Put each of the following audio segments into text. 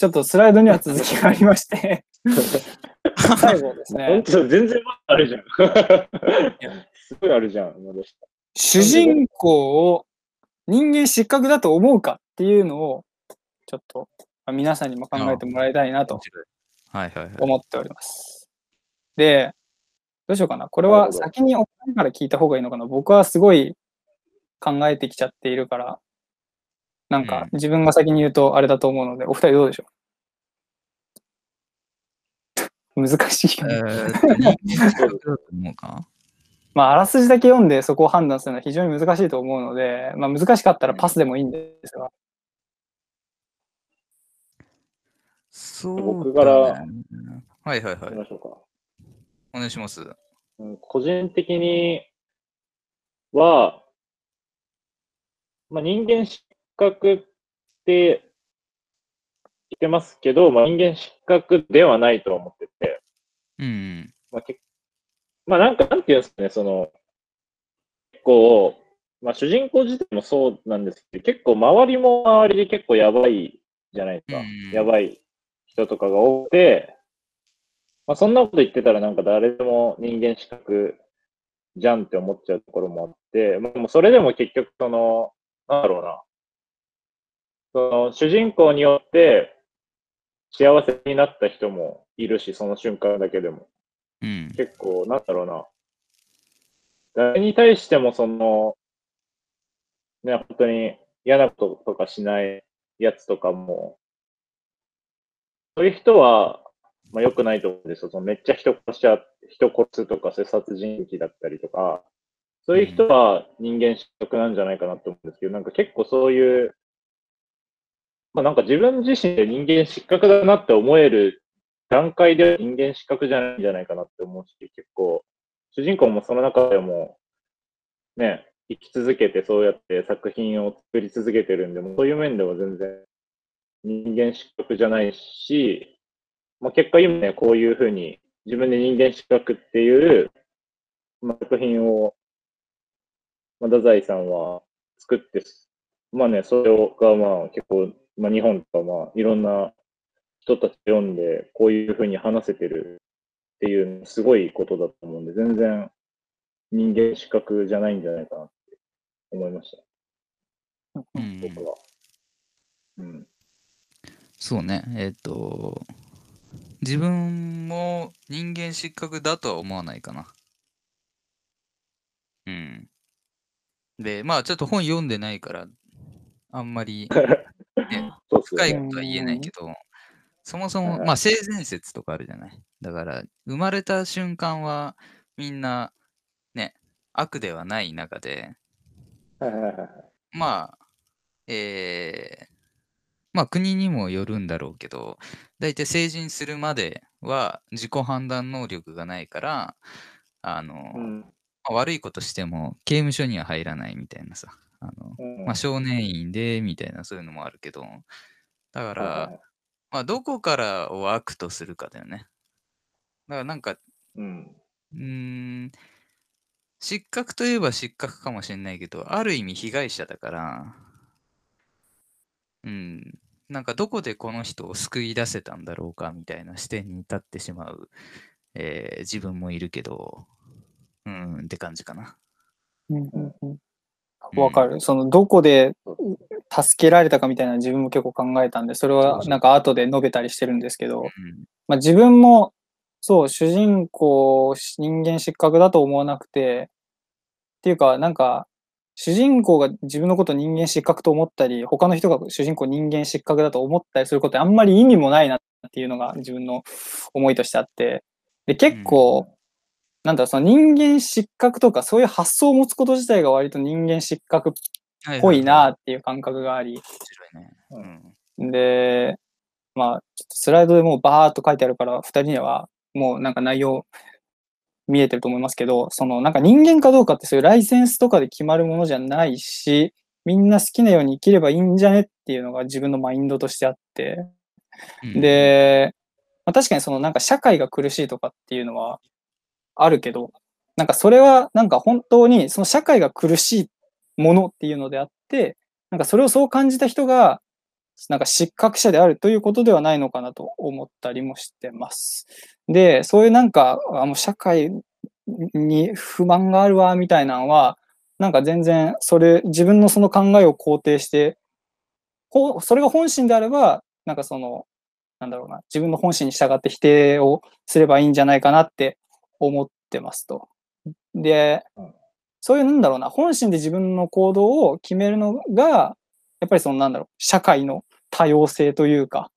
ちょっとスライドには続きがありまして、最後です本ね、当全然あるじゃん。すごいあるじゃん、主人公を人間失格だと思うかっていうのを、ちょっとまあ皆さんにも考えてもらいたいなと面白いはいはいはい。思っております。で、どうしようかな。これは先にお二人から聞いた方がいいのかな。僕はすごい考えてきちゃっているから、なんか自分が先に言うとあれだと思うので、お二人どうでしょう？難しいよね。えー まあ、あらすじだけ読んでそこを判断するのは非常に難しいと思うので、まあ、難しかったらパスでもいいんですが、そうだね。僕からはいはいはい。行きましょうか。お願いします。うん個人的には、まあ、人間失格って言ってますけど、まあ、人間失格ではないと思ってて、うん。まあ、けまあ、なんか、なんていうんですかね、その、結構、まあ、主人公自体もそうなんですけど、結構周りも周りで結構やばいじゃないですか。うんやばい人とかが多くて、まあ、そんなこと言ってたらなんか誰でも人間資格じゃんって思っちゃうところもあって、まあ、でもそれでも結局その、なんだろうな。その主人公によって幸せになった人もいるし、その瞬間だけでも。うん。結構、なんだろうな。誰に対してもその、ね、本当に嫌なこととかしないやつとかも、そういう人は、まあ良くないと思うんですよ。そのめっちゃ人殺しちゃ、人殺すとか、そういう殺人鬼だったりとか、そういう人は人間失格なんじゃないかなと思うんですけど、なんか結構そういう、まあなんか自分自身で人間失格だなって思える段階で人間失格じゃないんじゃないかなって思うし、結構、主人公もその中でも、ね、生き続けてそうやって作品を作り続けてるんで、そういう面では全然人間失格じゃないし、まあ、結果今ね、こういうふうに自分で人間失格っていう、まあ、作品を、まあ、太宰さんは作って、まあね、それがまあ結構、まあ日本とかまあいろんな人たち読んで、こういうふうに話せてるっていうのすごいことだと思うんで、全然人間資格じゃないんじゃないかなって思いました、うん僕は。うん。そうね。えっ、と、自分も人間失格だとは思わないかな。うん。で、まあちょっと本読んでないから、あんまり、ね、深いね。ことは言えないけど、そもそも、まあ性善説とかあるじゃない？だから、生まれた瞬間はみんな、ね、悪ではない中で。まあ、えーまあ国にもよるんだろうけど、大体成人するまでは自己判断能力がないから、あの、まうん。あ悪いことしても刑務所には入らないみたいなさ、あの、うん。まあ少年院でみたいなそういうのもあるけど、だから、はいはい。はいまあどこからを悪とするかだよね。だからなんか、うん。うーん、失格といえば失格かもしれないけど、ある意味被害者だから、うん、なんかどこでこの人を救い出せたんだろうかみたいな視点に立ってしまう、えー自分もいるけど、うん、って感じかな。うんうんうんわかる。その、どこで助けられたかみたいな自分も結構考えたんで、それはなんか後で述べたりしてるんですけど、うん、まあ、自分も、そう、主人公、人間失格だと思わなくて、っていうか、なんか、主人公が自分のこと人間失格と思ったり、他の人が主人公人間失格だと思ったりすることあんまり意味もないなっていうのが自分の思いとしてあって、で、結構、なんだろう、その人間失格とかそういう発想を持つこと自体が割と人間失格っはいぽいなはっていう感覚があり、面白いね。ううん。で、まあ、スライドでもうバーっと書いてあるから、二人にはもうなんか内容見えてると思いますけど、そのなんか人間かどうかってそういうライセンスとかで決まるものじゃないし、みんな好きなように生きればいいんじゃねっていうのが自分のマインドとしてあって、うん、で、まあ、確かにそのなんか社会が苦しいとかっていうのはあるけど、なんかそれはなんか本当にその社会が苦しいものっていうのであって、なんかそれをそう感じた人が、なんか失格者であるということではないのかなと思ったりもしてます。で、そういうなんか、あの社会に不満があるわ、みたいなのは、なんか全然、それ、自分のその考えを肯定して、こうそれが本心であれば、なんかその、なんだろうな、自分の本心に従って否定をすればいいんじゃないかなって思ってますと。でうん、そういうなんだろうな、本心で自分の行動を決めるのが、やっぱりそのなんだろう、社会の多様性というか、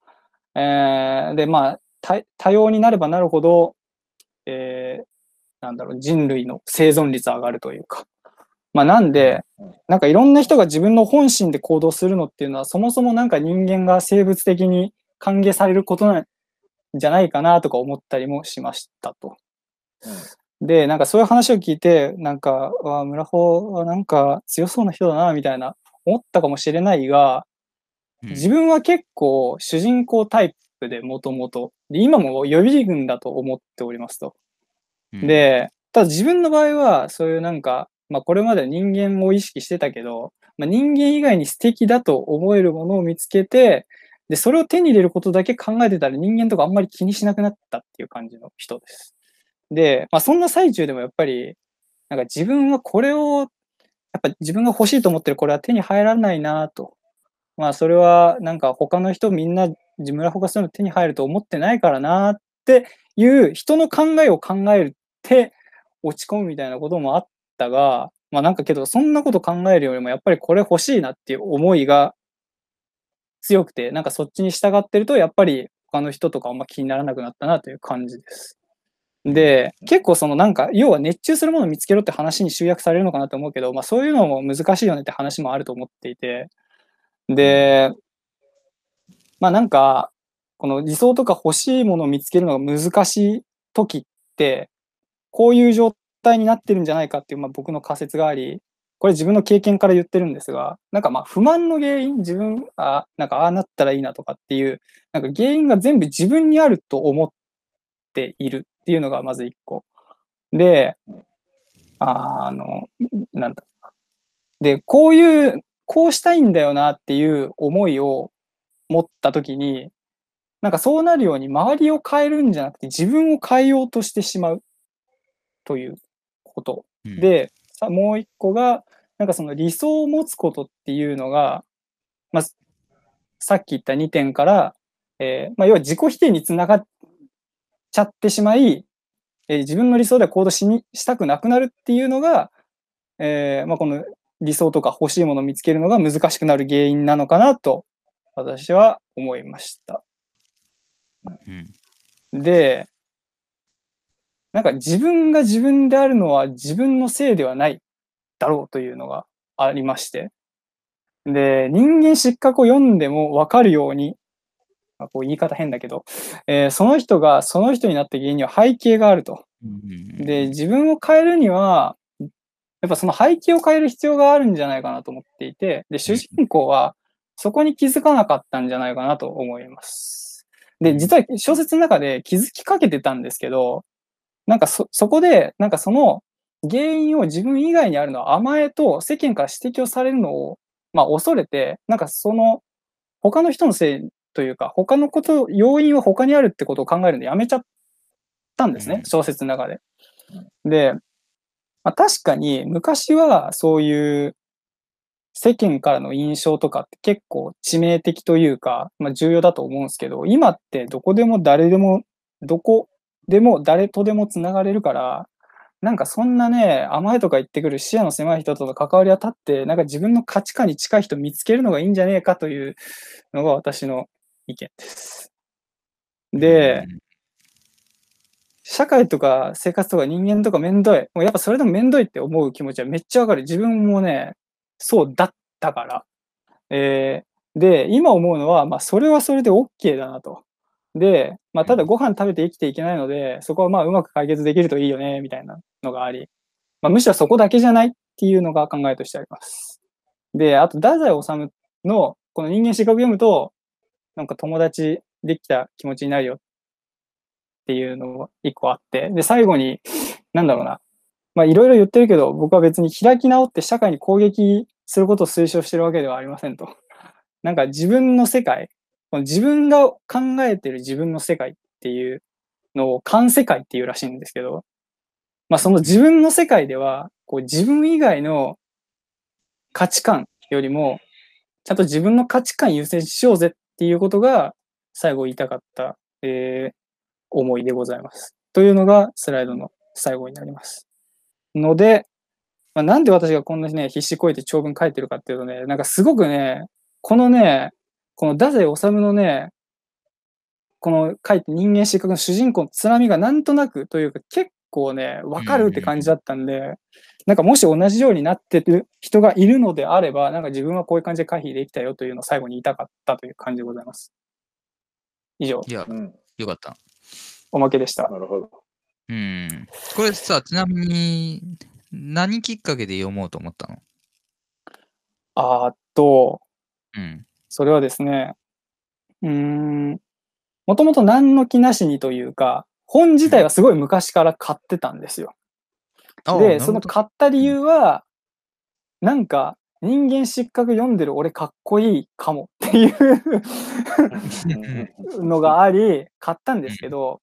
えーで、まあ、多多様になればなるほど、えーなんだろう、人類の生存率上がるというか。まあ、なんで、なんかいろんな人が自分の本心で行動するのっていうのは、そもそもなんか人間が生物的に歓迎されることなんじゃないかなとか思ったりもしましたと。で、なんかそういう話を聞いて、なんか、わあ、村穂はなんか強そうな人だな、みたいな思ったかもしれないが、うん自分は結構主人公タイプでもともと、で今も予備軍だと思っておりますと。うん、で、ただ自分の場合は、そういうなんか、まあこれまで人間を意識してたけど、まあ、人間以外に素敵だと思えるものを見つけて、で、それを手に入れることだけ考えてたら人間とかあんまり気にしなくなったっていう感じの人です。で、まあそんな最中でもやっぱり、なんか自分はこれを、やっぱ自分が欲しいと思ってるこれは手に入らないなと。まあそれはなんか他の人みんな自分らほかそういうの手に入ると思ってないからなっていう人の考えを考えるって落ち込むみたいなこともあったが、まあなんかけどそんなこと考えるよりもやっぱりこれ欲しいなっていう思いが強くて、なんかそっちに従ってるとやっぱり他の人とかあんま気にならなくなったなという感じです。で、結構そのなんか、要は熱中するものを見つけろって話に集約されるのかなと思うけど、まあそういうのも難しいよねって話もあると思っていて、で、まあなんか、この理想とか欲しいものを見つけるのが難しい時って、こういう状態になってるんじゃないかっていう、まあ、僕の仮説があり、これ自分の経験から言ってるんですが、なんかまあ不満の原因、自分、あなんかああなったらいいなとかっていう、なんか原因が全部自分にあると思っている。っていうのがまず一個。で、あの、なんだ。で、こういう、こうしたいんだよなっていう思いを持った時に、なんかそうなるように周りを変えるんじゃなくて自分を変えようとしてしまうということ。うん、で、さもう一個が、なんかその理想を持つことっていうのが、まあ、さっき言った2点から、えーまあ、要は自己否定につながっちゃってしまい、えー自分の理想では行動しにしたくなくなるっていうのが、えーまあ、この理想とか欲しいものを見つけるのが難しくなる原因なのかなと私は思いました。うんで、なんか自分が自分であるのは自分のせいではないだろうというのがありまして。で、人間失格を読んでもわかるように、まあ、こう言い方変だけど、えーその人がその人になった原因には背景があると。うんで、自分を変えるには、やっぱその背景を変える必要があるんじゃないかなと思っていて、で、主人公はそこに気づかなかったんじゃないかなと思います。で、実は小説の中で気づきかけてたんですけど、なんかそ、そこで、なんかその原因を自分以外にあるのは甘えと世間から指摘をされるのを、まあ恐れて、なんかその他の人のせいというか、他のこと、要因は他にあるってことを考えるのやめちゃったんですね、うん。小説の中で。で、まあ、確かに昔はそういう世間からの印象とかって結構致命的というか、まあ、重要だと思うんですけど、今ってどこでも誰でも、どこでも誰とでもつながれるから、なんかそんなね、甘えとか言ってくる視野の狭い人との関わりは立って、なんか自分の価値観に近い人見つけるのがいいんじゃねえかというのが私の意見です。で、社会とか生活とか人間とかめんどい。もうやっぱそれでもめんどいって思う気持ちはめっちゃわかる。自分もね、そうだったから。えーで、今思うのは、まあそれはそれで OK だなと。で、まあただご飯食べて生きていけないので、そこはまあうまく解決できるといいよね、みたいなのがあり。まあむしろそこだけじゃないっていうのが考えとしてあります。で、あと、太宰治のこの人間失格読むと、なんか友達できた気持ちになるよっていうのが一個あって、で、最後に、なんだろうな。まあ、いろいろ言ってるけど、僕は別に開き直って社会に攻撃することを推奨してるわけではありませんと。なんか自分の世界、自分が考えてる自分の世界っていうのを観世界っていうらしいんですけど、まあその自分の世界では、こう自分以外の価値観よりも、ちゃんと自分の価値観優先しようぜっっていうことが最後言いたかった、えー思いでございます。というのがスライドの最後になります。ので、まあ、なんで私がこんなにね、必死こいて長文書いてるかっていうとね、なんかすごくね、このね、この太宰治のね、この書いて人間失格の主人公のつらみがなんとなくというか結構ね、わかるって感じだったんで、なんかもし同じようになってる人がいるのであれば、なんか自分はこういう感じで回避できたよというのを最後に言いたかったという感じでございます。以上、いや、うん。よかった。おまけでした。なるほど。うん。これさ、ちなみに、何きっかけで読もうと思ったの？あーっと、うん。それはですね、うーん、もともと何の気なしにというか、本自体はすごい昔から買ってたんですよ。で、その買った理由は、なんか、人間失格読んでる俺かっこいいかもっていうのがあり、買ったんですけど、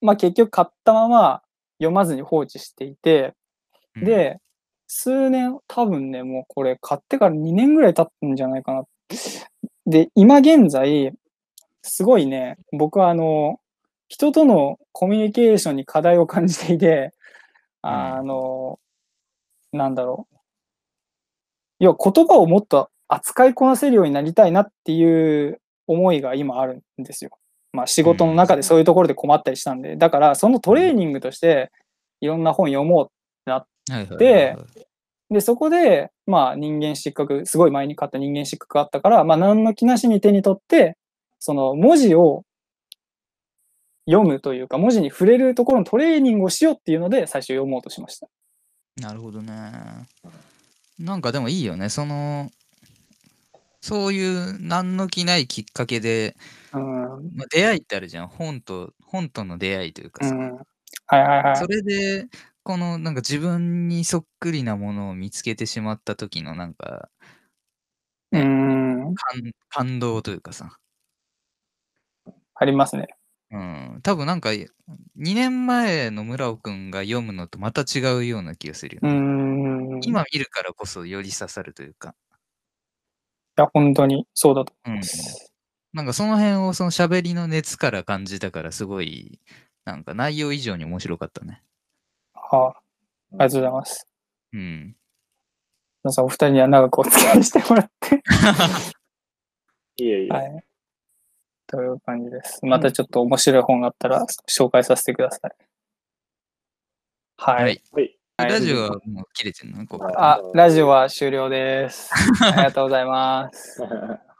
まあ結局買ったまま読まずに放置していて、うん、で、数年、多分ね、もうこれ買ってから2年ぐらい経ったんじゃないかな。で、今現在、すごいね、僕はあの、人とのコミュニケーションに課題を感じていて、あの、なんだろう。要は言葉をもっと扱いこなせるようになりたいなっていう思いが今あるんですよ。まあ仕事の中でそういうところで困ったりしたんで、だからそのトレーニングとしていろんな本読もうはいはいはいはい。でで、そこで、まあ人間失格、すごい前に買った人間失格があったから、まあ何の気なしに手に取って、その文字を読むというか、文字に触れるところのトレーニングをしようっていうので、最初読もうとしました。なるほどね。なんかでもいいよね。その、そういう何の気ないきっかけで、うん。まあ、出会いってあるじゃん。本と、本との出会いというかさ。うん。はいはいはいそ。れで、このなんか自分にそっくりなものを見つけてしまった時のなんかうん。感感動というかさ。ありますね。うん。多分なんか2年前の村尾くんが読むのとまた違うような気がするようね。ん。い今見るからこそより刺さるというか。や、本当にそうだとうん思います。なんかその辺をその喋りの熱から感じたからすごいなんか内容以上に面白かったね。はあ、ありがとうございます。うん。皆さん、お二人には長くお付き合いしてもらって。いえいえ。はい。という感じです。またちょっと面白い本があったら紹介させてください。はい。はい。ラジオはもう切れてるの？ここあ、ラジオは終了です。ありがとうございます。は